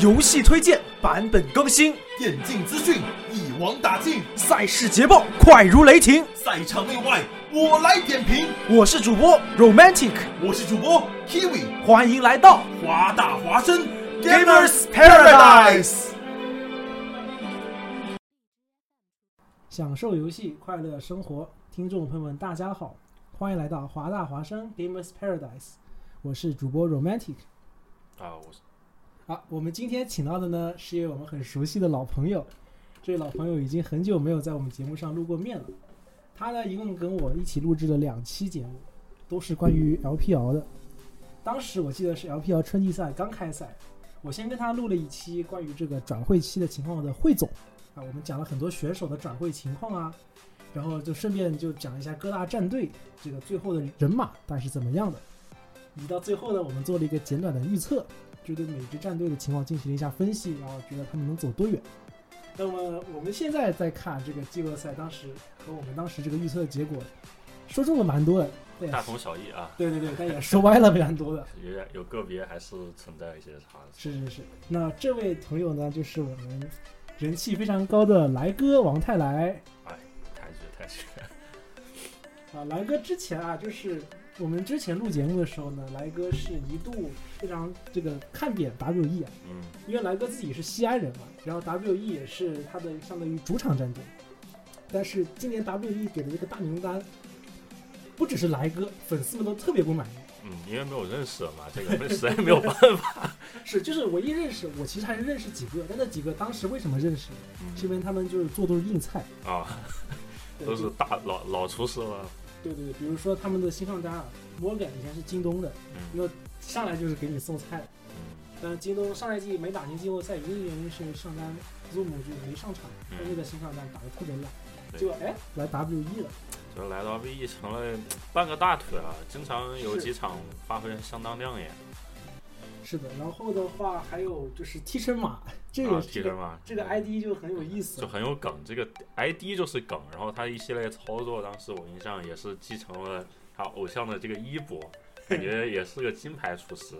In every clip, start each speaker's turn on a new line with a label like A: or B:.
A: 游戏推荐，版本更新，
B: 电竞资讯一网打尽，
A: 赛事捷报快如雷霆，
B: 赛场内外我来点评。
A: 我是主播 Romantic，
B: 我是主播 Kiwi，
A: 欢迎来到
B: 华大华生。
A: Gamers Paradise。
C: 享受游戏，快乐生活，听众朋友们，大家好，欢迎来到华大华生 Gamers Paradise，我是主播 Romantic。
D: 啊，我是
C: 啊，我们今天请到的呢是一位我们很熟悉的老朋友，这位老朋友已经很久没有在我们节目上露过面了。他呢一共跟我一起录制了两期节目，都是关于 LPL 的。当时我记得是 LPL 春季赛刚开赛，我先跟他录了一期关于这个转会期的情况的汇总啊，我们讲了很多选手的转会情况啊，然后就顺便就讲一下各大战队这个最后的人马大概是怎么样的。以及到最后呢，我们做了一个简短的预测，就对每支战队的情况进行了一下分析，然后觉得他们能走多远。那么我们现在在看这个季后赛，当时和我们当时这个预测结果，说中了蛮多的，对
D: 大同小异啊，
C: 对对对，但也说歪了蛮多的。
D: 有点有个别还是存在一些差的。
C: 是是是，那这位朋友呢，就是我们人气非常高的来哥王泰来
D: 哎，太绝太绝，
C: 啊。来哥之前啊，就是我们之前录节目的时候呢，来哥是一度非常这个看扁 WE 啊，
D: 嗯，
C: 因为来哥自己是西安人嘛，然后 WE 也是他的相当于主场战队，但是今年 WE 给的这个大名单，不只是来哥，粉丝们都特别不满意。
D: 嗯，因为没有认识嘛，这个实在没有办法。
C: 是，就是唯一认识，我其实还是认识几个，但那几个当时为什么认识？是因为他们就是做都是硬菜，
D: 啊，都是大老老厨师了。
C: 对对对，比如说他们的新上单啊，Morgan 以前是京东的，
D: 嗯。
C: 那上来就是给你送菜。
D: 嗯。
C: 但是京东上一季没打进季后赛，一个原因是上单 Zoom 就没上场，
D: 嗯
C: 他那个新上单打的特别烂，
D: 对。
C: 结果哎来 WE 了，
D: 就来到 WE 成了半个大腿了，经常有几场发挥相当亮眼。
C: 是的，然后的话还有就是替身马，这个、
D: 啊，
C: 这个
D: 踢人嘛，
C: 这个 ID 就很有意思
D: 就，很有梗，这个 ID 就是梗，然后他一系列操作，当时我印象也是继承了他偶像的这个衣钵，感觉 也是个金牌厨师。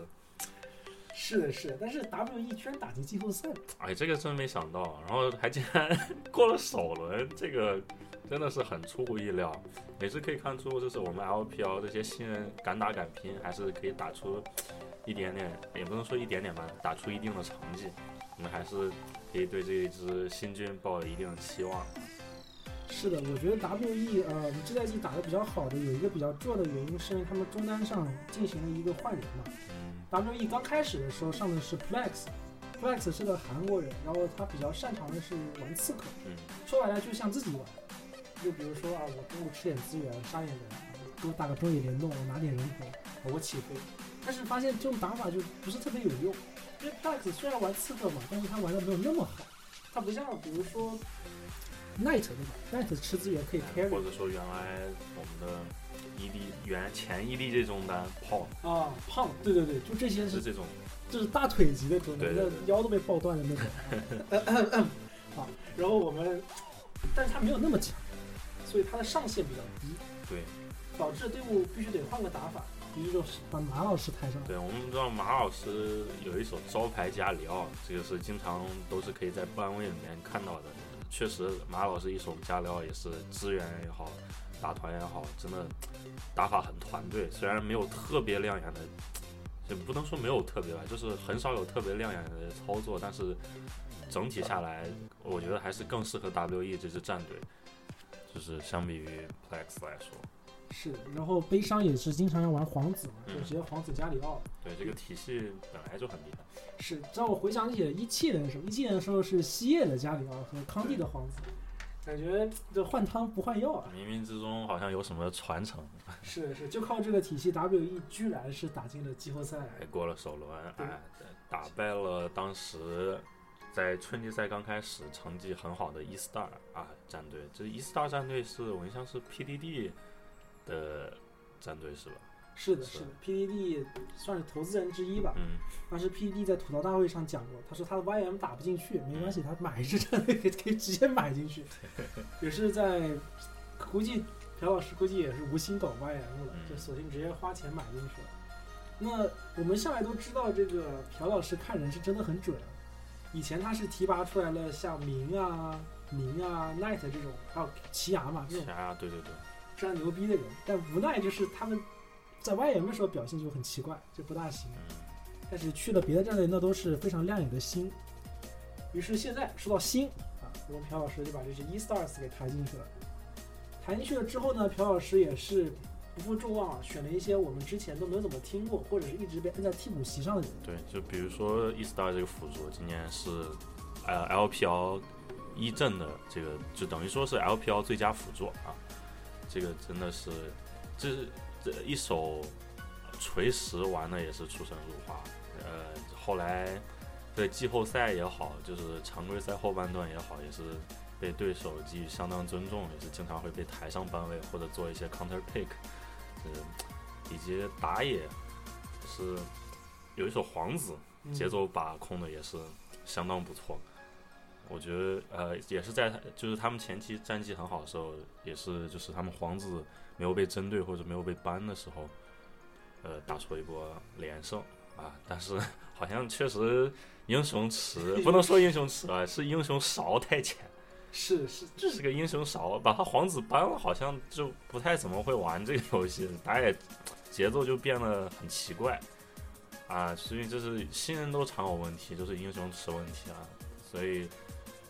C: 是的是的，但是 WE 居然打进季后赛了，
D: 哎，这个真没想到，然后还竟然 过了首轮，这个真的是很出乎意料。也是可以看出，就是我们 LPL 这些新人敢打敢拼，还是可以打出一点点，也不能说一点点吧，打出一定的成绩。我们还是可以对这一支新军抱有一定的期望。
C: 是的，我觉得 WE 呃这赛季打得比较好的有一个比较重要的原因是因为他们中单上进行了一个换人嘛。
D: 嗯
C: WE 刚开始的时候上的是 Plex，Plex 是个韩国人，然后他比较擅长的是玩刺客，
D: 嗯
C: 说白了就像自己玩，就比如说啊，我中午吃点资源，杀点人，多打个中野联动，我拿点人头，我起飞。但是发现这种打法就不是特别有用，因为 Plex 虽然玩刺客嘛，但是他玩的没有那么好，他不像比如说 Knight 对吧？Knight 吃资源可以 carry
D: 或者说原来我们的 ED 原前 ED 这种单胖
C: 啊，胖，对对对，就这些是
D: 是这种，
C: 就是大腿级的中单，那
D: 对对。对
C: 腰都被爆断的那种。啊，然后我们，但是他没有那么强，所以他的上限比较低，
D: 对。
C: 导致队伍必须得换个打法。第一就是把马老师抬上，
D: 对，我们知道马老师有一手招牌加里奥，这个是经常都是可以在班位里面看到的。确实，马老师一手加里奥也是支援也好，打团也好，真的打法很团队。虽然没有特别亮眼的，也不能说没有特别吧，就是很少有特别亮眼的操作，但是整体下来，我觉得还是更适合 WE 这支战队，就是相比于 Plex 来说。
C: 是，然后悲伤也是经常要玩皇子嘛，就
D: 嗯
C: 直接皇子加里奥。
D: 对这个体系本来就很厉害。
C: 是，让我回想起一七年的时候，一七年的时候是西夜的加里奥和康帝的皇子，感觉这换汤不换药啊。
D: 冥冥之中好像有什么传承。
C: 是是，就靠这个体系，WE 居然是打进了季后赛。
D: 还过了首轮，
C: 对
D: 哎，打败了当时在春季赛刚开始成绩很好的 E Star 啊战队。这 E Star 战队是我印象是 PDD 的战队是吧？
C: 是的，
D: 是
C: 是的，PDD 算是投资人之一吧。
D: 嗯，
C: 当时 PDD 在吐槽大会上讲过，他说他的 YM 打不进去，没关系，他买一支战队可以 可以直接买进去。也是在估计朴老师估计也是无心搞 YM 了，
D: 嗯
C: 就索性直接花钱买进去了。那我们向来都知道，这个朴老师看人是真的很准。以前他是提拔出来了像明啊、明啊、Night 这种，还有奇牙嘛这种
D: 啊，对对对，
C: 非常牛逼的人，但无奈就是他们在 YM 的时候表现就很奇怪，就不大行。
D: 嗯，
C: 但是去了别的战队，那都是非常亮眼的星。于是现在说到星啊，我们朴老师就把这支 E Stars 给抬进去了。抬进去了之后呢，朴老师也是不负众望啊，选了一些我们之前都没有怎么听过，或者是一直被摁在替补席上的人。
D: 对，就比如说 E star 这个辅助，今年是呃 LPL 一阵的这个，就等于说是 LPL 最佳辅助啊，这个真的是，这这一手锤石玩的也是出神入化，呃，后来在季后赛也好，就是常规赛后半段也好，也是被对手给予相当尊重，也是经常会被抬上班位或者做一些 counter pick，呃，以及打野是有一手皇子，
C: 嗯。
D: 节奏把控的也是相当不错。我觉得呃也是在就是他们前期战绩很好的时候，也是就是他们皇子没有被针对或者没有被 ban 的时候，呃打出了一波连胜啊。但是 好像确实英雄池不能说英雄池啊，是英雄勺太浅。
C: 是是，
D: 这是个英雄少，把他皇子搬了，好像就不太怎么会玩这个游戏，打野节奏就变得很奇怪啊，所以这是新人都常有问题，就是英雄池问题啊，所以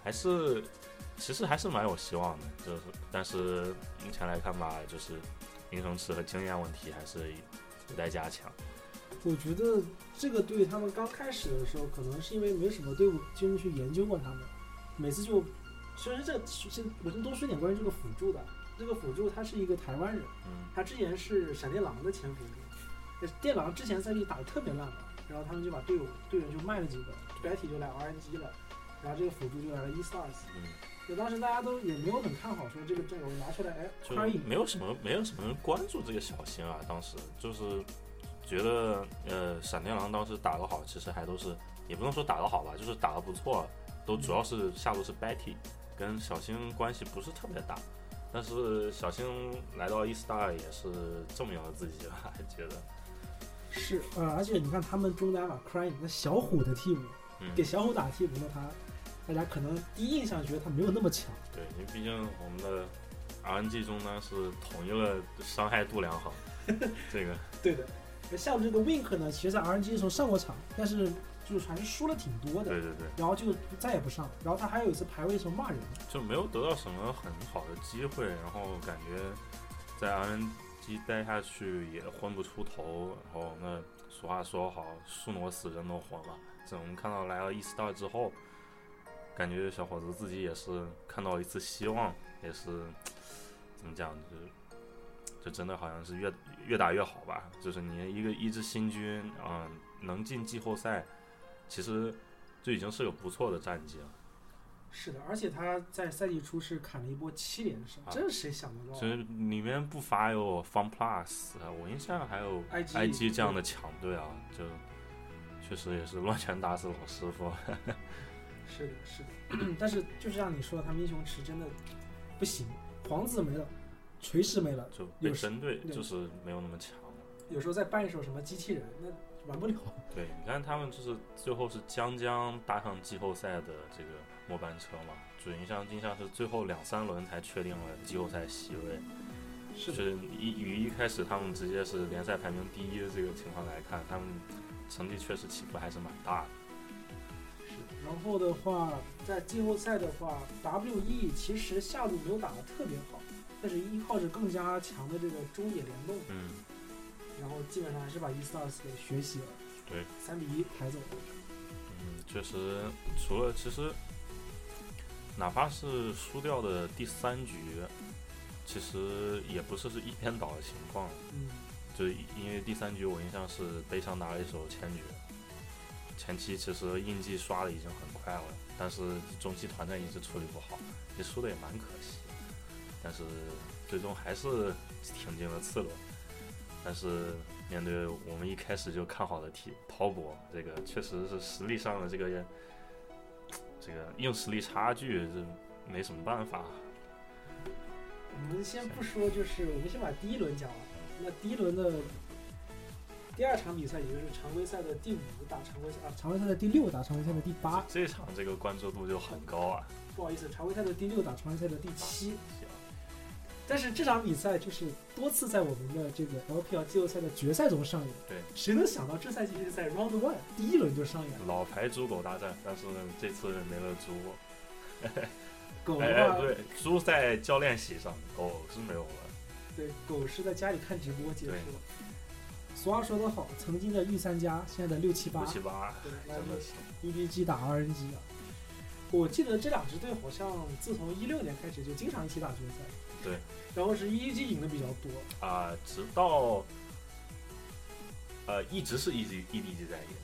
D: 还是其实还是蛮有希望的，就是但是目前来看吧，就是英雄池和经验问题还是有待加强。
C: 我觉得这个队他们刚开始的时候，可能是因为没什么队伍进去研究过他们，每次就，其实这先我先多说点关于这个辅助的。这个辅助他是一个台湾人，
D: 嗯
C: 他之前是闪电狼的前辅助，呃电狼之前赛季打的特别烂嘛，然后他们就把队友队员就卖了几个，Betty 就来 RNG 了，然后这个辅助就来了 E Stars，
D: 嗯，
C: 就当时大家都也没有很看好，说这个阵容拿出来，哎，
D: 就，没有什么没有什么人关注这个小星啊，当时就是觉得呃闪电狼当时打得好，其实还都是也不能说打得好吧，就是打得不错，都主要是下路是 Betty，跟小星关系不是特别大。但是小星来到 E star 也是证明了自己吧，觉得，
C: 是呃，而且你看他们中单嘛，Crying 那小虎的替补，
D: 嗯，
C: 给小虎打替补，那他大家可能第一印象觉得他没有那么强。
D: 对，因为毕竟我们的 RNG 中呢是统一了伤害度良好，这个
C: 对的，像这个 Wink 呢，其实在 RNG 的时候上过场，但是就是还是输了挺多的，
D: 对对对，
C: 然后就再也不上。然后他还有一次排位时候骂人，
D: 就没有得到什么很好的机会，然后感觉在 RNG 待下去也混不出头，然后那俗话说好，树挪死人挪活嘛。这我们看到来了 E star 之后，感觉小伙子自己也是看到一次希望，也是怎么讲，就是就真的好像是越越打越好吧。就是你一个一支新军，嗯，能进季后赛，其实就已经是个不错的战绩了。
C: 是的，而且他在赛季初是砍了一波七连胜，
D: 啊
C: 这是谁想得到
D: 其？实里面不乏有 Fun Plus，啊我印象还有
C: IG
D: IG 这样的强队啊，就确实也是乱拳打死老师傅。
C: 是的，是的。但是就是像你说的，他们英雄池真的不行，皇子没了，锤石没了，
D: 就被
C: 有时
D: 针对，就是没有那么强。
C: 有时候再办一手什么机器人，那玩不了。
D: 对，你看他们就是最后是将将搭上季后赛的这个末班车嘛，就印象印象是最后两三轮才确定了季后赛席位。
C: 是，
D: 就是一与一开始他们直接是联赛排名第一的这个情况来看，他们成绩确实起伏还是蛮大的。
C: 然后的话，在季后赛的话，WE 其实下路没有打得特别好，但是依靠着更加强的这个中野联动，
D: 嗯，
C: 然后基本上还是把 E Stars 给学习了，
D: 对，
C: 三比一抬走了。
D: 嗯，确实，除了其实，哪怕是输掉的第三局，其实也不是是一边倒的情况。
C: 嗯，
D: 就因为第三局我印象是悲伤拿了一手千局，前期其实印记刷的已经很快了，但是中期团战一直处理不好，也输的也蛮可惜。但是最终还是挺进了次轮。但是面对我们一开始就看好的体滔博，这个确实是实力上的这个这个硬实力差距，这没什么办法。
C: 我们先不说，就是我们先把第一轮讲完。那第一轮的第二场比赛，也就是常规赛的第五打常规赛啊，常规赛的第六打常规赛的第八。
D: 这场这个关注度就很高啊。
C: 不好意思，常规赛的第六打常规赛的第七。但是这场比赛就是多次在我们的这个 LPL 季后赛的决赛中上演。
D: 对，
C: 谁能想到这赛季是在 Round One 第一轮就上演了？
D: 老牌猪狗大战，但是这次没了猪。
C: 狗的
D: 哎，
C: 话，
D: 对，猪在教练席上，狗是没有了。
C: 对，狗是在家里看直播结束了。俗话说得好，曾经的御三家，现在的六七八
D: 六，七八，
C: 对，
D: 真的是。
C: EDG 打 RNG 啊。我记得这两支队好像自从一六年开始就经常一起打决赛。
D: 对。
C: 然后是 EDG 赢的比较多。
D: 啊、直到呃，一直是 ED EDG 在赢。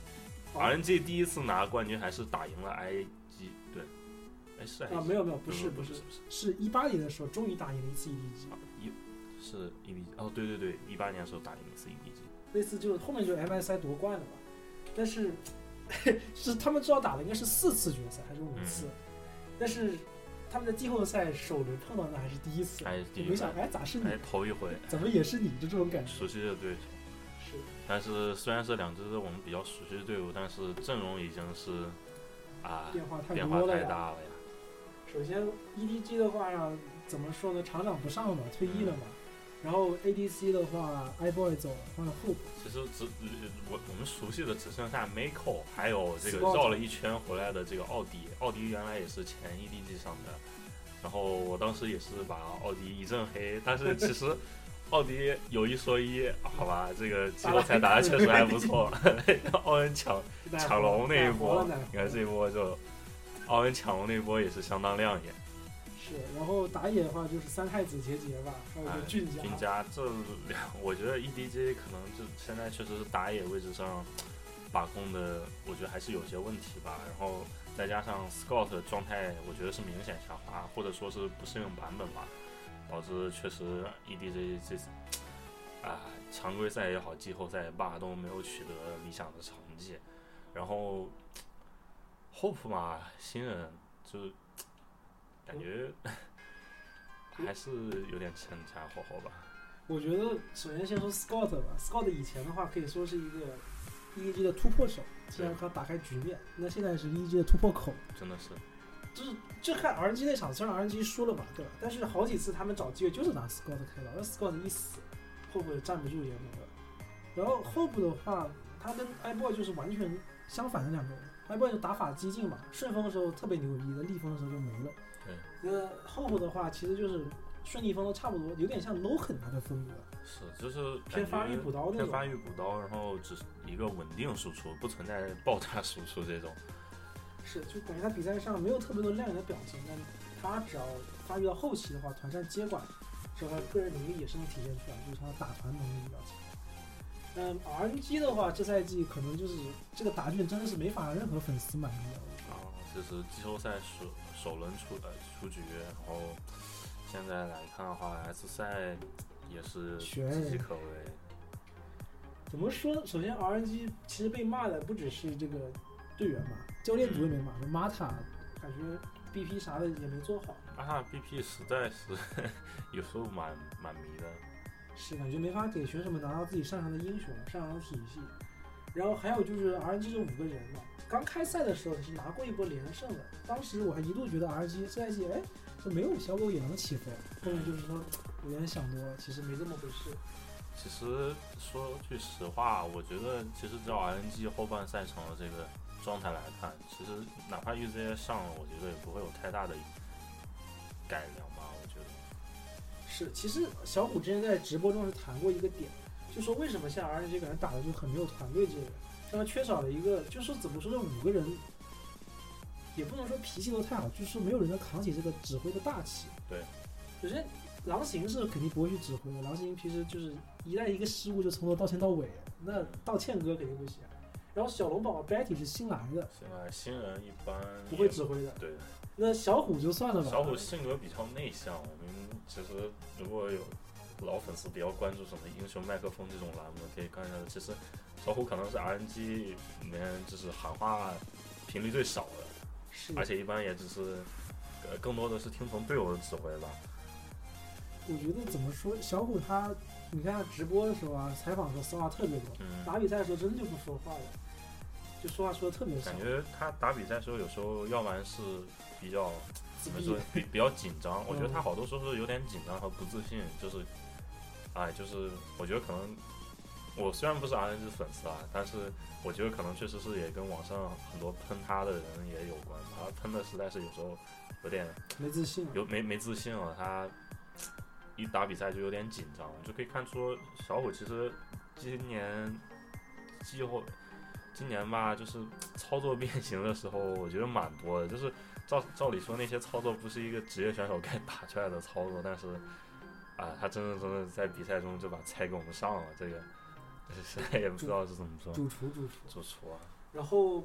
C: 哦
D: RNG 第一次拿冠军还是打赢了 IG，对，哎是
C: 啊，没有没有，不
D: 不
C: 是不是
D: 不是，不是
C: 是一八年的时候终于打赢了一次 EDG，
D: 啊一是 EDG 哦，对对对，一八年的时候打赢一次 EDG，
C: 那次就后面就 MSI 夺冠了嘛。但是是他们至少打了应该是四次决赛还是五次，
D: 嗯
C: 但是他们在季后赛首轮碰到的还是第一次，
D: 还是第一
C: 就没想哎咋是你
D: 哎，头一回
C: 怎么也是你就这种感觉。
D: 熟悉的对手。
C: 是
D: 但是虽然是两支我们比较熟悉的队伍，但是阵容已经是啊
C: 变化太
D: 变化
C: 多了呀。
D: 太大了呀。
C: 首先 EDG 的话怎么说呢？厂长不上了嘛，退役了嘛。然后 ADC 的话，iBoy 走了，换了 Hope。
D: 其实只我我们熟悉的只剩下 Mako，还有这个绕了一圈回来的这个奥迪。奥迪原来也是前 EDG 上的，然后我当时也是把奥迪一阵黑，但是其实 奥迪有一说一，好吧，这个季后赛打的确实还不错。奥恩抢抢龙那一波，你看这一波就奥恩抢龙那一波也是相当亮眼。
C: 是，然后打野的话就是三太子结节吧，还有个俊家。
D: 俊家这两，我觉得 EDG 可能就现在确实是打野位置上把控的，我觉得还是有些问题吧。然后再加上 Scott 的状态，我觉得是明显下滑，或者说是不适应版本吧，导致确实 EDG 这次啊常规赛也好，季后赛也罢，都没有取得理想的成绩。然后 Hope 嘛，新人就感觉还是有点欠家火候吧。
C: 我觉得首先先说 Scott 吧，Scott 以前的话可以说是一个 EDG 的突破手，经常他打开局面。那现在是 EDG 的突破口，
D: 真的是，
C: 就是就看 RNG 那场，虽然 RNG 输了吧，对吧？但是好几次他们找机会就是拿 Scott 开刀，那 Scott 一死，Hope 也站不住也没了。然后 Hope 的话，他跟 iBoy 就是完全相反的两个人。iBoy 就打法激进嘛，顺风的时候特别牛逼，在逆风的时候就没了。
D: 对。
C: 那 Hope 的话，其实就是顺逆风都差不多，有点像 Loken 他的风格，
D: 是就是
C: 偏发育
D: 育
C: 补刀那种。
D: 偏发育补刀，然后只是一个稳定输出，不存在爆炸输出这种。
C: 是，就感觉他比赛上没有特别多亮眼的表现，但他只要发育到后期的话，团战接管之后，他个人能力也是能体现出来，就是他的打团能力比较强。嗯，RNG 的话，这赛季可能就是这个答卷真的是没法让任何粉丝满意的。
D: 啊，就是季后赛首首轮出呃出局，然后现在来看的话，S 赛也是岌岌可危。
C: 怎么说？首先，RNG 其实被骂的不只是这个队员嘛，教练组也没骂，就 Mata 感觉 BP 啥的也没做好，
D: 马塔，BP 实在是 有时候蛮蛮迷的。
C: 是感觉没法给选手们拿到自己擅长的英雄、擅长的体系。然后还有就是 RNG 这五个人嘛，刚开赛的时候是拿过一波连胜的，当时我还一度觉得 RNG 这赛季哎，这没有小狗也能起飞，后面就是说有点想多了，其实没这么回事。
D: 其实说句实话，我觉得其实照 RNG 后半赛程的这个状态来看，其实哪怕 UZA 上了，我觉得也不会有太大的改良吧。我觉得，
C: 是，其实小虎之前在直播中是谈过一个点，就说为什么像 RNG 感觉打的就很没有团队精神，让他缺少了一个，就是说怎么说这五个人，也不能说脾气都太好，就是没有人能扛起这个指挥的大旗。
D: 对，
C: 首先狼行是肯定不会去指挥的，狼行平时就是一旦一个失误就从头道歉到尾，那道歉哥肯定不行。然后小龙宝 Betty 是新来的，
D: 新来新人一般
C: 不会指挥的。
D: 对，
C: 那小虎就算了吧，
D: 小虎性格比较内向。我们其实如果有老粉丝比较关注什么英雄麦克风这种栏目，可以看一下，其实小虎可能是 RNG 里面就是喊话频率最少的。
C: 是
D: 而且一般也只是，呃，更多的是听从队友的指挥吧。
C: 我觉得怎么说，小虎他，你看他直播的时候啊，采访的时候说话特别多，
D: 嗯，
C: 打比赛的时候真的就不说话了，就说话说的特别少
D: 感。觉他打比赛的时候，有时候要不然是比较怎么说，比比较紧张。我觉得
C: 嗯
D: 他好多时候是有点紧张和不自信，就是，哎，就是我觉得可能，我虽然不是 RNG 粉丝啊，但是我觉得可能确实是也跟网上很多喷他的人也有关。他喷的实在是有时候有点
C: 没自信。
D: 有没没自信了，他一打比赛就有点紧张，就可以看出小虎其实今年季后今年吧，就是操作变形的时候，我觉得蛮多的。就是照照理说那些操作不是一个职业选手该打出来的操作，但是啊，他真的真的在比赛中就把菜给我们上了，这个 实在也不知道是怎么说。
C: 主厨，主厨。
D: 主厨啊，
C: 然后，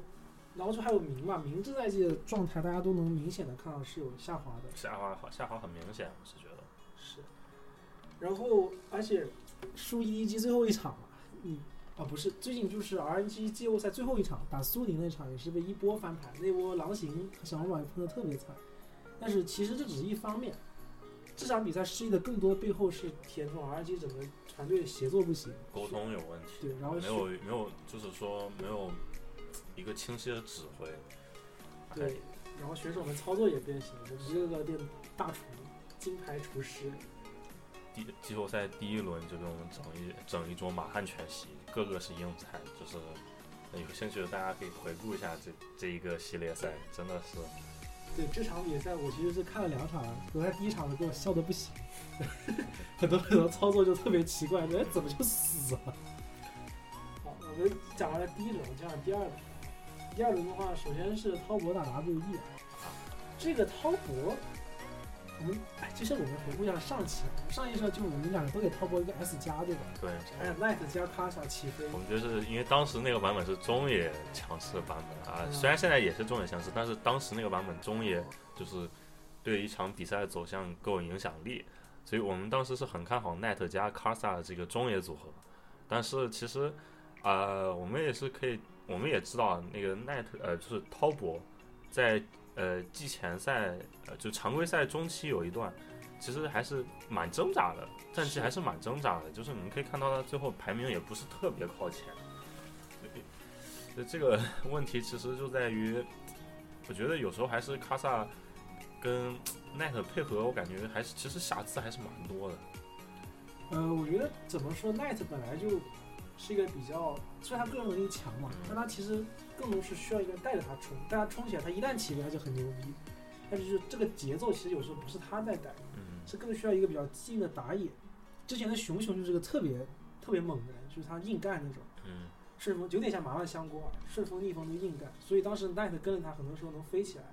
C: 然后就还有明嘛，明这赛季的状态大家都能明显的看到是有下滑的。
D: 下滑下滑很明显，我是觉得。
C: 是。然后，而且输 EDG 最后一场嘛，你啊不是，最近就是 RNG 季后赛最后一场打苏宁那场也是被一波翻盘，那波狼行和小黄马喷的特别惨。但是其实这只是一方面，这场比赛失利的更多背后是体现出 RNG 整个团队协作不行，
D: 沟通有问题，
C: 对，然后
D: 没有没有，就是说没有一个清晰的指挥。
C: 对，然后选手们操作也变形，一个个变大厨、金牌厨师。
D: 第季后赛第一轮就给我们整一整一桌满汉全席，个个是硬菜，就是有兴趣的大家可以回顾一下这这一个系列赛，真的是
C: 对这场比赛，我其实是看了两场。我在第一场的给我笑得不行，很多很多操作就特别奇怪，哎，怎么就死了？好，我们讲完了第一轮，讲讲第二轮。第二轮的话，首先是滔博打 WE，这个滔博，我们哎，其实我们回顾一下上期，上一场就我们两个都给滔博一个 S 加，对吧？
D: 对。
C: 哎，Night 加卡萨起飞，
D: 我们就是因为当时那个版本是中野强势的版本啊，
C: 嗯
D: 虽然现在也是中野强势，但是当时那个版本中野就是对一场比赛的走向更有影响力，所以我们当时是很看好 Net 加 Karsa 这个中野组合。但是其实，呃，我们也是可以，我们也知道那个 Net 呃就是滔博在呃季前赛呃就常规赛中期有一段。其实还是蛮挣扎的，战绩还是蛮挣扎的。就是你们可以看到他最后排名也不是特别靠前。所以这个 问题其实就在于，我觉得有时候还是卡萨跟奈特配合，我感觉还是其实瑕疵还是蛮多的。
C: 呃，我觉得怎么说，Night 本来就是一个比较，虽然他个人能力强嘛，但他其实更多是需要一个人带着他冲，但他冲起来，他一旦起飞他就很牛逼。但是就是这个节奏其实有时候不是他在带，
D: 嗯，
C: 是更需要一个比较激进的打野。之前的熊熊就是个特别特别猛的人，就是他硬干那种，
D: 嗯，
C: 顺风有点像麻辣香锅啊，顺风逆风的硬干。所以当时 Night 跟着他，很多时候能飞起来。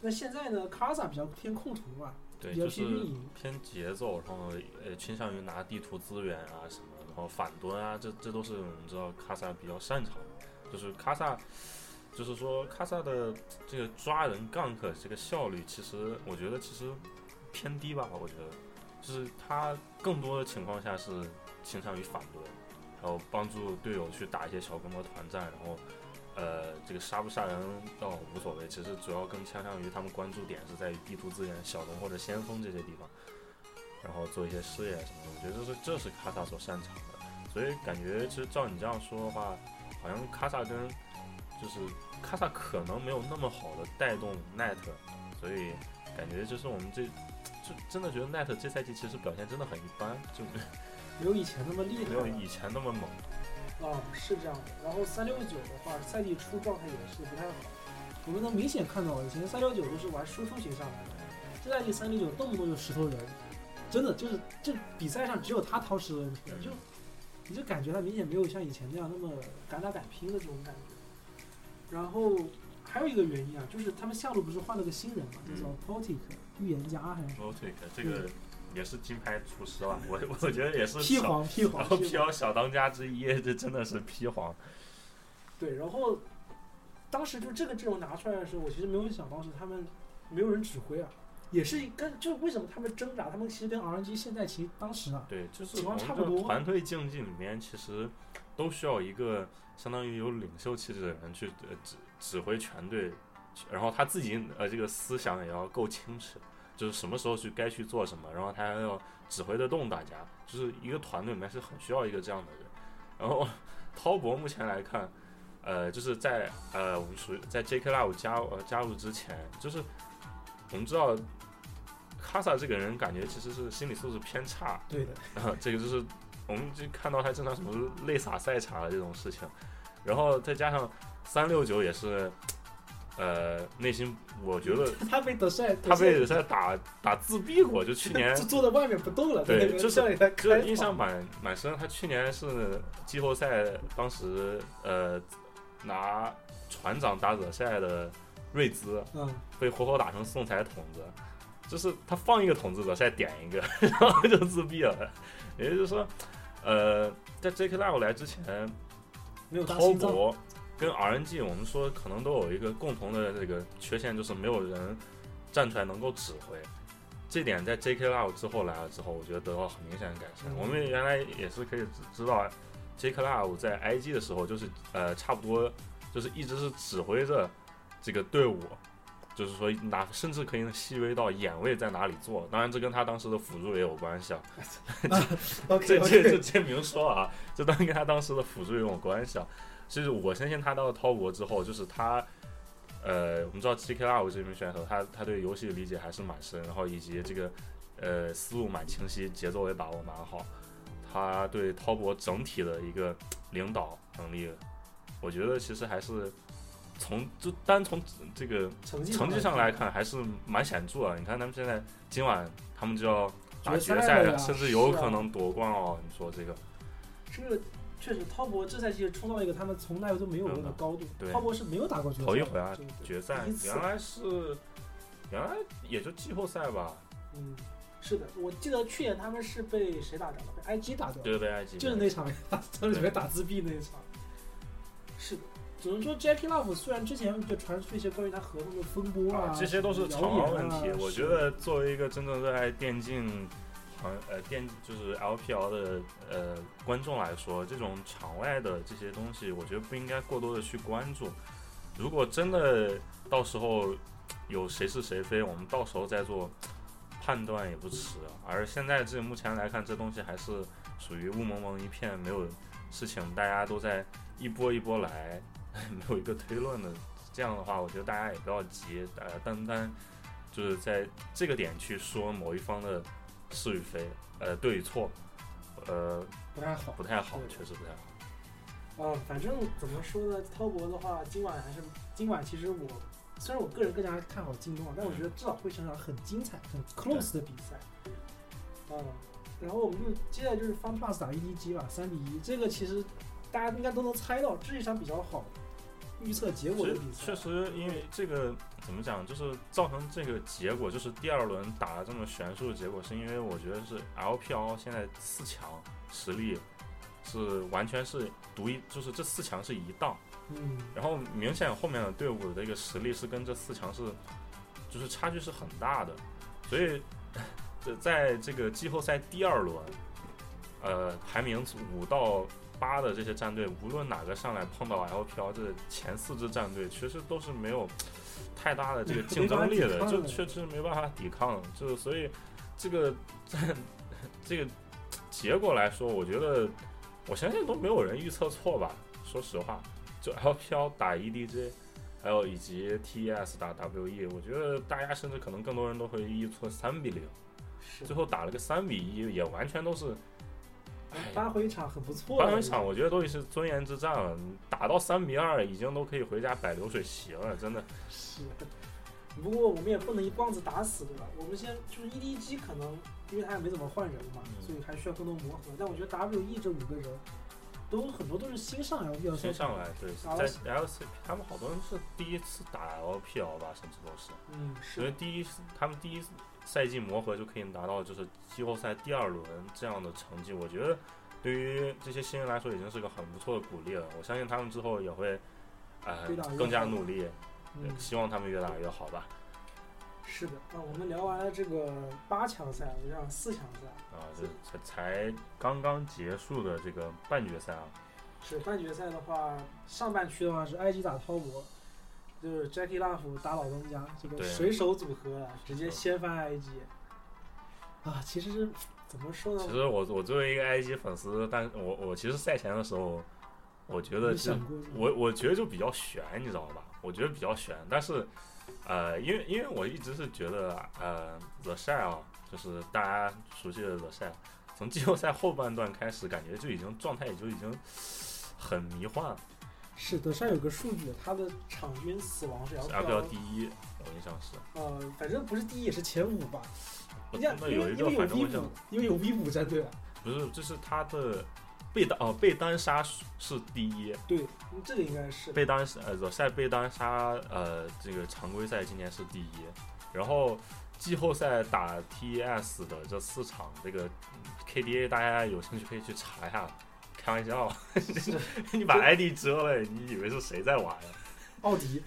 C: 那现在呢，卡萨比较偏控图嘛，
D: 对，就是
C: 偏
D: 节奏，然后呃倾向于拿地图资源啊什么，然后反蹲啊，这这都是我们知道卡萨比较擅长的。就是卡萨，就是说卡萨的这个抓人 gank 这个效率，其实我觉得其实偏低吧，我觉得，就是他更多的情况下是倾向于反蹲，然后帮助队友去打一些小规模团战，然后。呃，这个杀不杀人倒无所谓，其实主要更倾向于他们关注点是在于地图资源、小龙或者先锋这些地方，然后做一些事业什么的。我觉得这是这是卡萨所擅长的，所以感觉其实照你这样说的话，好像卡萨跟就是卡萨可能没有那么好的带动 Net，所以感觉就是我们这就真的觉得 Net 这赛季其实表现真的很一般，就
C: 没有以前那么厉害。
D: 没有以前那么猛。
C: 啊，是这样的。然后三六九的话，赛季初状态也是不太好。我们能明显看到，以前三六九都是玩输出型上来的，这赛季三六九动不动就石头人，真的就是这比赛上只有他掏石头人就你就感觉他明显没有像以前那样那么敢打敢拼的这种感觉。然后还有一个原因啊，就是他们下路不是换了个新人嘛，叫做 Potic 预言家还是
D: Potic 这个也是金牌厨师了，我 我觉得也是
C: 披
D: 小
C: 黄披黄
D: 然后
C: 披黄。
D: PL 小当家之一，这真的是披黄。
C: 对，然后当时就这个阵容拿出来的时候，我其实没有想到是他们没有人指挥啊，也是跟就为什么他们挣扎，他们其实跟 RNG 现在其实当时啊，
D: 对，就是
C: 情况差不多
D: 团队竞技里面，其实都需要一个相当于有领袖气质的人去呃指指挥全队，然后他自己呃这个思想也要够清澈，就是什么时候去该去做什么，然后他还要指挥得动大家，就是一个团队里面是很需要一个这样的人。然后滔博目前来看，呃，就是在呃我们属于在 JK Love 加呃加入之前，就是我们知道卡萨这个人感觉其实是心理素质偏差，
C: 对的，
D: 这个就是我们就看到他经常什么泪洒赛场的这种事情，然后再加上三六九也是，呃，内心我觉得
C: 他被德帅，
D: 他被在打打自闭过，就去年
C: 就坐在外面不动了，
D: 对就是就印象蛮蛮深，他去年是季后赛当时呃拿船长打惹赛的瑞兹
C: 嗯，
D: 被活活打成送彩筒子，就是他放一个筒子惹赛点一个，然后就自闭了。也就是说，呃，在 J.K. Love 来之前，
C: 没有大
D: 滔
C: 心
D: 跟 RNG 我们说可能都有一个共同的这个缺陷，就是没有人站出来能够指挥。这点在 J.K. Love 之后来了之后，我觉得得到很明显的改善。
C: 嗯
D: 我们原来也是可以知知道，J.K. Love 在 IG 的时候，就是呃差不多就是一直是指挥着这个队伍，就是说哪甚至可以细微到眼位在哪里做。当然，这跟他当时的辅助也有关系啊。这这这这明说啊，这当然跟他当时的辅助也有关系啊。其实我相信他到了滔博之后，就是他，呃，我们知道 GK 二这名选手，他他对游戏的理解还是蛮深，然后以及这个呃思路蛮清晰，节奏也把握蛮好。他对滔博整体的一个领导能力，我觉得其实还是从就单从这个
C: 成绩
D: 成绩上来，看还是蛮显著的。你看他们现在今晚他们就要打
C: 决
D: 决赛甚至有可能夺冠哦。你说这个，
C: 这个确实滔博这赛季冲到了一个他们从来都没有过的高度。
D: 对
C: 滔博是没有打过决赛的，
D: 头一回啊决赛原来是原来也就季后赛吧，
C: 嗯，是的，我记得去年他们是被谁打掉了？被 IG 打掉了，
D: 对被 IG，
C: 就是那场打在里面打自闭那一场。是的，只能说 Jackie Love 虽然之前就传出一些关于他合同的风波啊，
D: 这些都是
C: 谣言啊
D: 问题。我觉得作为一个真正热爱电竞呃电就是 LPL 的呃观众来说，这种场外的这些东西，我觉得不应该过多的去关注。如果真的到时候有谁是谁非，我们到时候再做判断也不迟。而现在这目前来看，这东西还是属于雾蒙蒙一片，没有事情，大家都在一波一波来，没有一个推论的。这样的话，我觉得大家也不要急，呃，单单就是在这个点去说某一方的是与非，呃，对与错，呃，
C: 不太好。
D: 不太好，确实不太好。
C: 啊，反正怎么说呢，滔博的话，今晚还是今晚，其实我虽然我个人更加看好京东啊，但我觉得至少会是场很精彩、很 close 的比赛。嗯，然后我们就接下来就是 Fun Plus 打 EDG 吧，三比一，这个其实大家应该都能猜到，这是一场比较好预测结果的比赛。
D: 实确实，因为这个怎么讲，就是造成这个结果，就是第二轮打的这么悬殊的结果，是因为我觉得是 LPL 现在四强实力是完全是独一，就是这四强是一档。
C: 嗯，
D: 然后明显后面的队伍的这个实力是跟这四强是，就是差距是很大的，所以这 在这个季后赛第二轮，呃，排名五到八的这些战队，无论哪个上来碰到 LPL 这前四支战队，其实都是没有太大的这个竞争力的，就确实没办法抵抗，就是所以这个战这个结果来说，我觉得我相信都没有人预测错吧，说实话。就 LPL 打 EDG，还有以及 TES 打 WE，我觉得大家甚至可能更多人都会预测三比零，最后打了个三比一，也完全都是
C: 扳回一场很不错的。
D: 扳回场，我觉得都是尊严之战了。打到三比二，已经都可以回家摆流水席了，真的。
C: 是，不过我们也不能一棒子打死，对吧？我们先就是 EDG 可能因为他也没怎么换人嘛，
D: 嗯
C: 所以还需要更多磨合。但我觉得 WE 这五个人都很多都是新上 LPL
D: 先上来，对，在 LC 他们好多人是第一次打 LPL 吧，甚至都是。
C: 嗯，
D: 因为
C: 是
D: 第一次他们第一赛季磨合就可以拿到就是季后赛第二轮这样的成绩，我觉得对于这些新人来说已经是个很不错的鼓励了。我相信他们之后也会呃更加努力，
C: 嗯，
D: 希望他们越打越好吧。
C: 是的。那我们聊完了这个八强赛，我想四强赛
D: 啊，这才才刚刚结束的这个半决赛啊，
C: 是半决赛的话，上半区的话是埃及打滔博，就是 Jackie Love 打老东家，这个水手组合啊直接掀翻 IG。啊，其实是怎么说呢
D: 其？实我我作为一个 IG 粉丝，但我我其实赛前的时候，我觉得
C: 你
D: 就
C: 想过这
D: 我我觉得就比较悬，你知道吧？我觉得比较悬，但是呃，因为因为我一直是觉得呃，The Shy 啊，就是大家熟悉的 The Shy，从季后赛后半段开始，感觉就已经状态也就已经很迷幻了。
C: 是德善有个数据，他的场均死亡是
D: FPL 第一，我印象是，
C: 呃，反正不是第一也是前五吧。
D: 我
C: 人家
D: 那有一个
C: 因为因为有
D: 反正
C: V
D: 我想
C: 五，因为有 V 五战队啊。
D: 不是，这是他的被单哦被单杀是第一，
C: 对，嗯这个应该是。
D: 被单呃 The 赛被单杀呃这个常规赛今年是第一，然后季后赛打 TES 的这四场，这个嗯 KDA 大家有兴趣可以去查一下。开玩笑，你把 ID 遮了，你以为是谁在玩呀？
C: 奥迪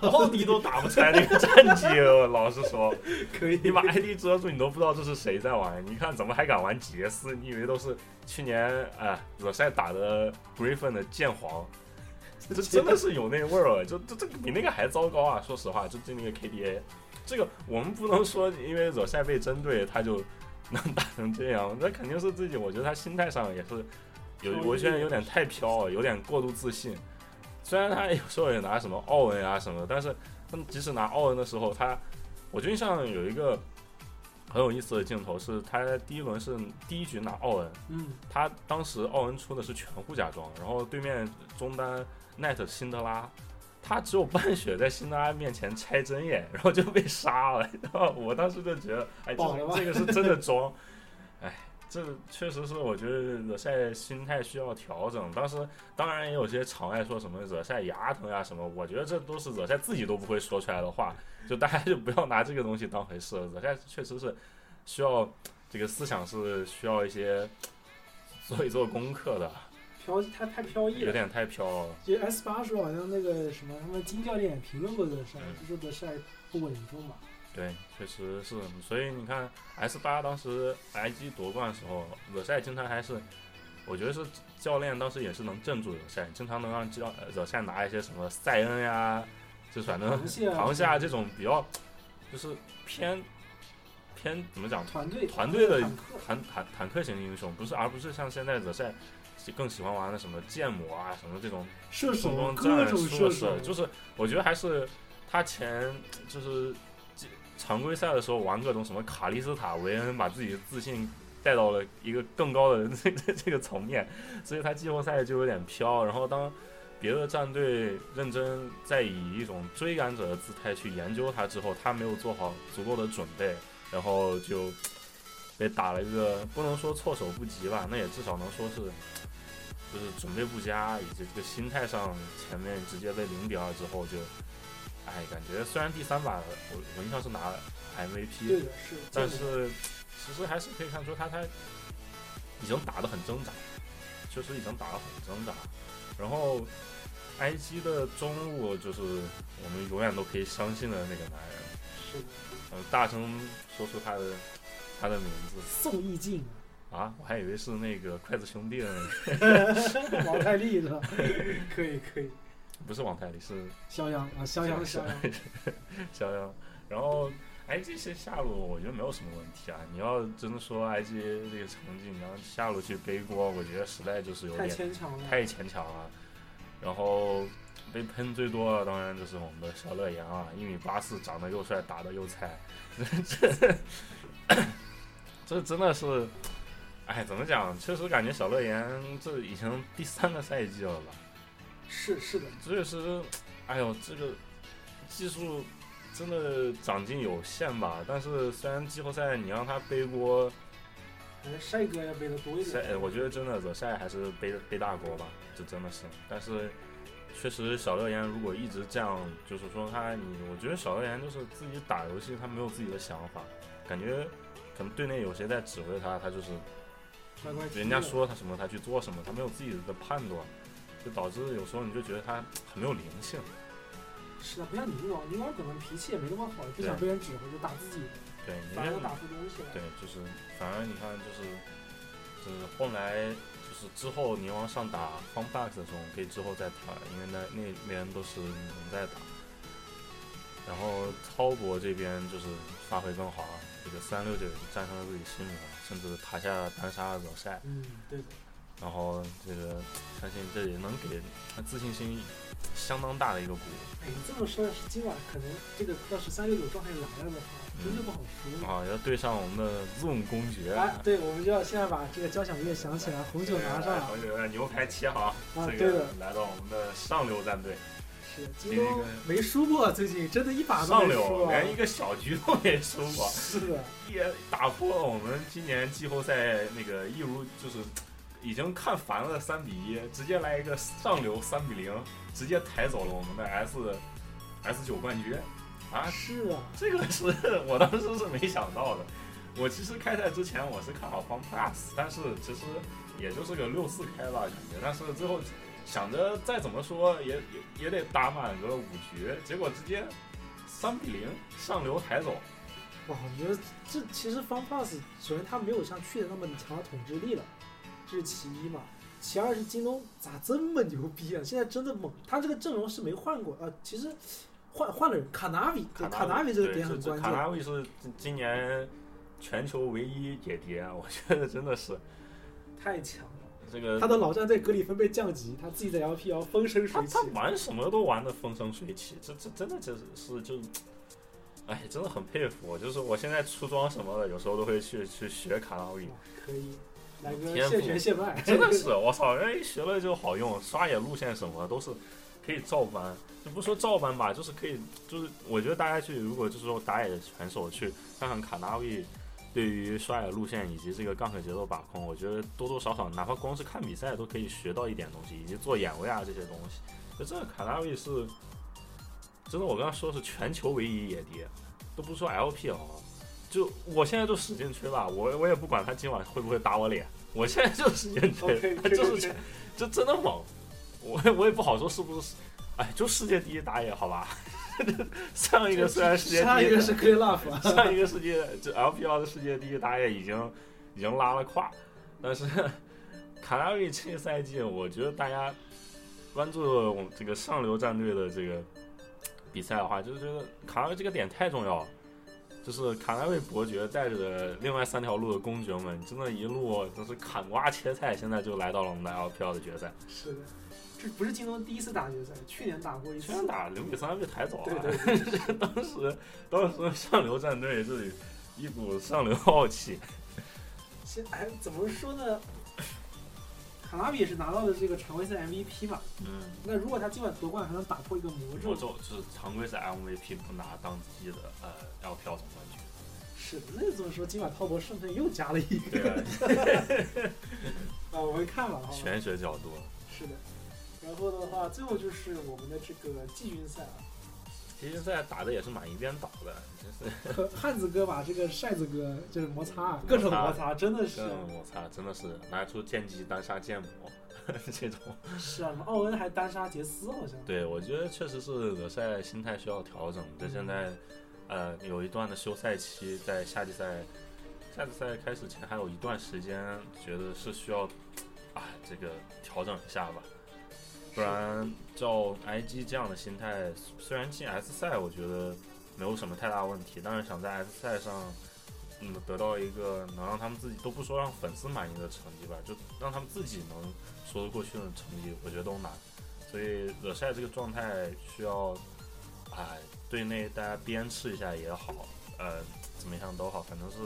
D: 奥迪都打不出来那个战绩，我老实说，
C: 可以。
D: 你把 ID 遮住，你都不知道这是谁在玩。你看怎么还敢玩杰斯？你以为都是去年哎惹赛打的 Griffin 的剑皇？这 真的是有那味儿，就这这个比那个还糟糕啊！说实话，就就那个 KDA，这个我们不能说因为惹赛被针对他就能打成这样，那肯定是自己，我觉得他心态上也是有，我觉得有点太飘了，有点过度自信。虽然他有时候也拿什么奥恩啊什么的，但是他即使拿奥恩的时候，他我觉得像有一个很有意思的镜头是，他第一轮是第一局拿奥恩，
C: 嗯，
D: 他当时奥恩出的是全护甲装，然后对面中单 net 辛德拉，他只有半血在辛德拉面前拆针眼，然后就被杀了。然后我当时就觉得，哎，这这个是真的装，哎，这确实是我觉得惹赛心态需要调整。当时当然也有些场外说什么惹赛牙疼呀什么，我觉得这都是惹赛自己都不会说出来的话，就大家就不要拿这个东西当回事。惹赛确实是需要这个思想是需要一些做一做功课的，
C: 飘太太飘逸了。
D: 有点太飘了。
C: 其实 S 八说好像那个什么，他们金教练也评论过德帅，
D: 嗯
C: 就说德帅不稳重嘛。
D: 对，确实是，所以你看 S 八当时 IG 夺冠的时候，惹赛经常还是，我觉得是教练当时也是能镇住惹赛，经常能让教呃惹赛拿一些什么塞恩呀，就反正
C: 螃蟹啊
D: 这种比较，就是偏偏怎么讲
C: 团队
D: 团队的
C: 坦
D: 坦坦坦克型英雄，不是而不是像现在惹赛更喜欢玩的什么剑魔啊什么这种
C: 射手各
D: 战
C: 种射
D: 射手，就是我觉得还是他前就是常规赛的时候玩各种什么卡利斯塔、维恩，把自己的自信带到了一个更高的 这这这个层面，所以他季后赛就有点飘。然后当别的战队认真在以一种追赶者的姿态去研究他之后，他没有做好足够的准备，然后就被打了一个不能说措手不及吧，那也至少能说是就是准备不佳，以及这个心态上前面直接被零比二之后就，哎，感觉虽然第三把我我印象是拿 MVP，
C: 的是，
D: 但是其实还是可以看出他他已经打得很挣扎，确实已经打得很挣扎。然后 IG 的中路就是我们永远都可以相信的那个男人，
C: 是的
D: 嗯，大声说出他的他的名字
C: 宋义静、
D: 啊，我还以为是那个筷子兄弟的那个，
C: 王太利是吧？可以可以，
D: 不是王太利，是
C: 肖央啊，肖央肖央，
D: 肖央。然后 IG 其实下路我觉得没有什么问题啊，你要真的说 IG 这个成绩，你要下路去背锅，我觉得实在就是有点
C: 太
D: 点
C: 牵强了。
D: 太牵强了。然后被喷最多的当然就是我们的小乐言啊，一米八四，长得又帅，打得又菜，这这真的是，哎，怎么讲？确实感觉小乐言这已经第三个赛季了吧？
C: 是是的，
D: 确实，哎呦，这个技术真的长进有限吧。但是虽然季后赛你让他背锅，
C: 感觉帅哥要背的多一
D: 赛，
C: 点。
D: 我觉得真的惹赛还是背背大锅吧，这真的是。但是确实，小乐言如果一直这样，就是说他你，我觉得小乐言就是自己打游戏，他没有自己的想法，感觉可能队内有谁在指挥他，他就是人家说他什么他去做什么，他没有自己的判断，就导致有时候你就觉得他很没有灵性。
C: 是的，不像宁王，宁王可能脾气也没那么好，不想被人指挥，就打自己，
D: 对，
C: 反而打出东西来。
D: 对，就是反而你看，就是就是后来就是之后宁王上打方 box 的时候，可以之后再谈，因为那那那人都是你们在打。然后超博这边就是发挥更好啊，这个三六九战胜了自己心魔，甚至拿下单杀了惹赛。
C: 嗯，对的。
D: 然后这个相信这也能给他自信心相当大的一个鼓舞。
C: 哎，你这么说，是今晚可能这个要是三六九状态来了的话，真的不好说。
D: 啊，要对上我们的 Zoom 公爵。
C: 哎，对，我们就要现在把这个交响乐响起来，红酒拿上，
D: 红酒牛排切好。
C: 啊，
D: 对
C: 的。
D: 来到我们的上流战队。
C: 是，京东没输过，最近真的一把
D: 都没输连一个小局都没输过。
C: 是的，
D: 也打破了我们今年季后赛那个一如就是。已经看烦了，三比一，直接来一个上流三比零，直接抬走了我们的 S S 九冠军啊！
C: 是啊，
D: 这个是我当时是没想到的。我其实开赛之前我是看好 FunPlus，但是其实也就是个六四开吧感觉，但是最后想着再怎么说也也也得打满个五局，结果直接三比零上流抬走。
C: 哇，我觉得这其实 FunPlus 首先它没有像去年那么强的统治力了。这是其一嘛，其二是京东咋这么牛逼啊？现在真的猛，他这个阵容是没换过啊。其实换换了人，卡纳维，卡纳比这个点很关键。
D: 卡纳比是今年全球唯一野爹，我觉得真的是
C: 太强了。
D: 这个
C: 他的老战队格里芬被降级，他自己在 LPL 风生水起。
D: 他玩什么都玩的风生水起，这这真的就是是就，哎，真的很佩服。就是我现在出装什么的，有时候都会去去学卡纳维。
C: 可以。来个现学现卖，
D: 真的是我操！人一学了就好用，刷野路线什么都是可以照搬，就不说照搬吧，就是可以，就是我觉得大家去如果就是说打野选手去看看卡纳维对于刷野路线以及这个 gank 节奏把控，我觉得多多少少哪怕光是看比赛都可以学到一点东西，以及做眼位啊这些东西。就这个卡纳维是真的，我刚刚说是全球唯一野爹，都不说 LP 啊。就我现在就使劲吹吧，我我也不管他今晚会不会打我脸，我现在就使劲吹，他 就是就真的猛，我我也不好说是不是，哎，就世界第一打野好吧，上一个虽然世界第一，
C: 上一个是 K Love，
D: 上一个世界就 LPL 的世界第一打野已经已经拉了胯，但是卡纳瑞这个赛季，我觉得大家关注我们这个上流战队的这个比赛的话，就是觉得卡纳瑞这个点太重要了。就是卡纳维伯爵带着另外三条路的公爵们，真的一路都是砍瓜切菜，现在就来到了我们的 LPL 的决赛。
C: 是的，这不是京东第一次打决赛，去年打过一次。
D: 去年打零比三被抬走了。
C: 对 对。
D: 当时当时上流战队是一股上流傲气。
C: 现哎，怎么说呢？卡拉比也是拿到的这个常规赛 MVP 嘛。
D: 嗯。
C: 那如果他今晚夺冠，还能打破一个魔咒。
D: 魔咒就是常规赛 MVP 不拿当季的呃 LPL 总冠军。
C: 是的，那这么说，今晚滔博顺分又加了一个。啊，我们看吧。
D: 玄学角度。
C: 是的。然后的话，最后就是我们的这个季军赛啊。
D: 季军赛打的也是蛮一边倒的，真
C: 是。汉子哥把这个帅子哥就是摩擦，各种摩擦，真的是。
D: 摩擦，真的是拿出剑姬单杀剑魔 这种。
C: 是啊，奥恩还单杀杰斯，好像。
D: 对，我觉得确实是惹赛心态需要调整。这现在，呃，有一段的休赛期，在夏季赛，夏季赛开始前还有一段时间，觉得是需要，啊，这个调整一下吧。不然照 IG 这样的心态，虽然进 S 赛我觉得没有什么太大问题，但是想在 S 赛上，嗯，得到一个能让他们自己都不说让粉丝满意的成绩吧，就让他们自己能说得过去的成绩，我觉得都难。所以惹赛这个状态需要，哎，队内大家鞭笞一下也好，呃，怎么样都好，反正是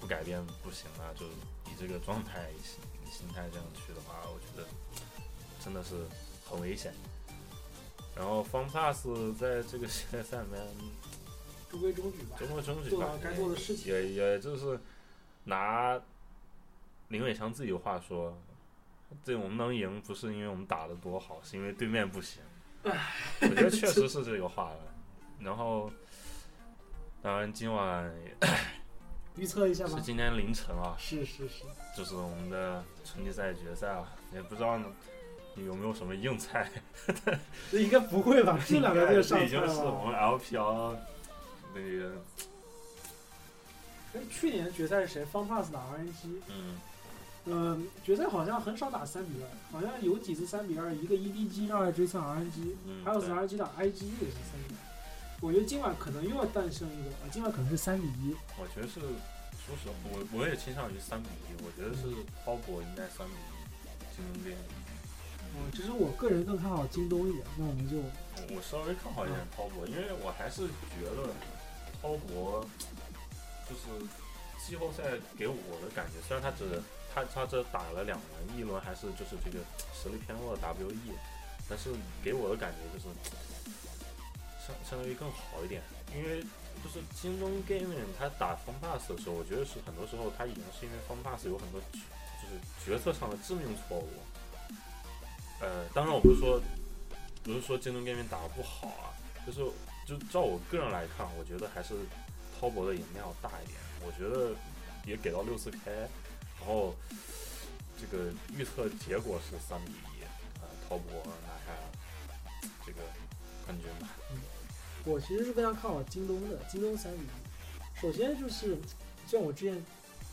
D: 不改变不行啊。就以这个状态心心态这样去的话，我觉得真的是。很危险，然后方 pass 在这个系列赛里面
C: 中规中矩吧，
D: 中规中矩
C: 吧，该做的事情，
D: 也也就是拿林伟强自己的话说，这我们能赢不是因为我们打的多好，是因为对面不行。我觉得确实是这个话了。然后，当然今晚
C: 预测一下
D: 吧，是今天凌晨啊，
C: 是是是，
D: 就是我们的春季赛决赛啊，也不知道。有没有什么硬菜？
C: 这应该不会吧？这两个就上
D: 已经是我们 LPL 那个。
C: 哎，去年决赛是谁？方 pass 打 RNG。嗯。嗯，决赛好像很少打三比二，好像有几次三比二，一个 EDG 让来追上 RNG，还有次 RNG 打 IG 也是三比二。我觉得今晚可能又要诞生一个啊，今晚可能是三比一。
D: 我觉得是，说实话，我我也倾向于三比一，我觉得是滔博应该三比一，京东队。
C: 嗯，其实我个人更看好京东一点，那我们就
D: 我我稍微看好一点滔博，因为我还是觉得滔博就是季后赛给我的感觉，虽然他只他他这打了两轮，一轮还是就是这个实力偏弱的 WE，但是给我的感觉就是相相当于更好一点，因为就是京东 Gaming 他打 f u n Pass 的时候，我觉得是很多时候他已经是因为 f u n Pass 有很多就是决策上的致命错误。呃，当然我不是说不是说京东 Gaming 打得不好啊，就是就照我个人来看，我觉得还是滔博的赢面要大一点。我觉得也给到六四开，然后这个预测结果是三比一，呃，滔博拿下这个冠军吧。
C: 我其实是非常看好京东的，京东三比一。首先就是像我之前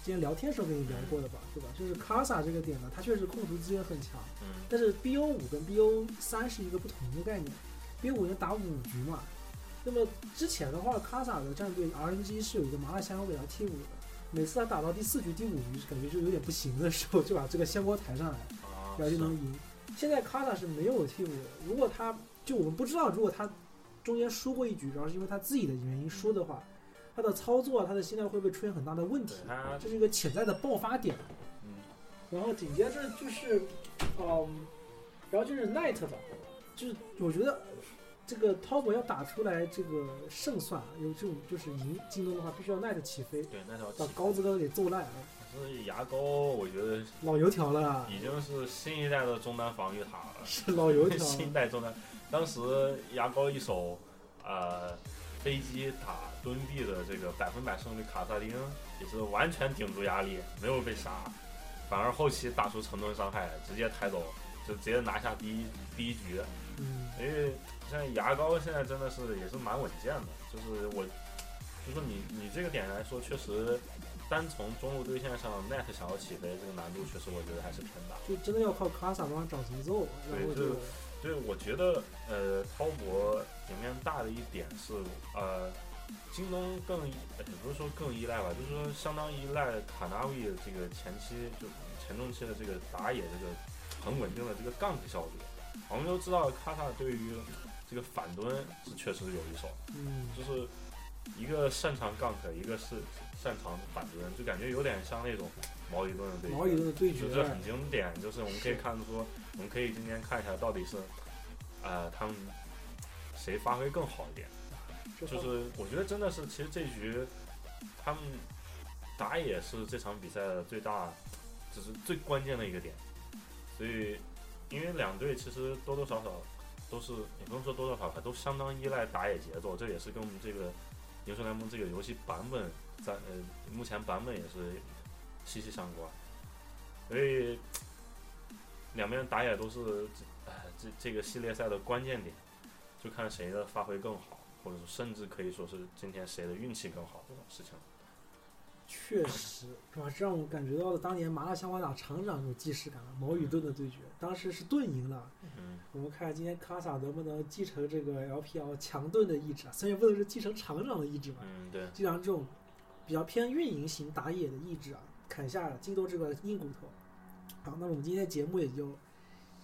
C: 之前聊天时候跟你聊过的吧，对吧？就是卡萨这个点呢，它确实控图资源很强，
D: 嗯
C: 但是 BO 五跟 BO 三是一个不同的概念。BO 五能打五局嘛，那么之前的话，卡萨的战队 RNG 是有一个麻辣香锅给他替补的，每次他打到第四局、第五局，感觉就有点不行的时候，就把这个香锅抬上来，
D: 啊，
C: 然后就能赢。现在卡萨是没有替补的，如果他就我们不知道，如果他中间输过一局，然后是因为他自己的原因输的话，他的操作啊，他的心态会不会出现很大的问题这是一个潜在的爆发点。
D: 嗯
C: 然后紧接着就是，嗯，然后就是 Night 吧，就是我觉得这个滔博要打出来这个胜算，有这种就是赢京东的话，必须要 Night 起飞，
D: 对那条
C: 把高子哥给揍烂，
D: 是牙膏，我觉得
C: 老油条了，
D: 已经是新一代的中单防御塔了。
C: 是老油条。
D: 新一代中单，当时牙膏一手，呃，飞机打蹲地的这个百分百胜率卡萨丁，也是完全顶住压力，没有被杀，反而后期打出成吨伤害，直接抬走，就直接拿下第一第一局。
C: 嗯，
D: 因为像牙膏现在真的是也是蛮稳健的，就是我，就说你你这个点来说，确实单从中路对线上 net 想要起飞，这个难度确实我觉得还是偏大。
C: 就真的要靠卡萨帮他找节奏，然后就
D: 对所以我觉得，呃，滔博赢面大的一点是，呃，京东更也不是说更依赖吧，就是说相当依赖卡纳维这个前期就前中期的这个打野这个很稳定的这个 gank 效率。我们都知道卡塔对于这个反蹲是确实有一手，
C: 嗯，
D: 就是一个擅长 gank，一个是擅长反蹲，就感觉有点像那种毛伊顿的对决。
C: 毛伊顿的对决
D: 就，是很经典，就是我们可以看出，我们可以今天看一下到底是，呃，他们谁发挥更好一点。就是我觉得真的是，其实这局他们打野是这场比赛的最大，就是最关键的一个点。所以，因为两队其实多多少少都是，也不用说多多少少，都相当依赖打野节奏，这也是跟我们这个英雄联盟这个游戏版本在呃目前版本也是息息相关。所以两边打野都是呃这这个系列赛的关键点，就看谁的发挥更好，或者说甚至可以说是今天谁的运气更好这种事情。
C: 确实是吧？这让我感觉到了当年麻辣香锅打厂长那种既视感了。矛与盾的对决，当时是盾赢了。
D: 嗯，
C: 我们看今天卡萨能不能继承这个 LPL 强盾的意志啊？虽然不能是继承厂长的意志吧，
D: 嗯，对，
C: 继承这种比较偏运营型打野的意志啊，砍下京东这个硬骨头。好，那我们今天节目也就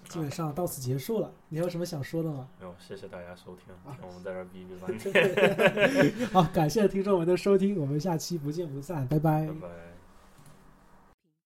C: 基本上到此结束了。你还有什么想说的吗？
D: 没有，谢谢大家收听，
C: 啊
D: 我们在这儿逼逼 半天，
C: 好，感谢听众们的收听，我们下期不见不散，拜拜
D: 拜拜。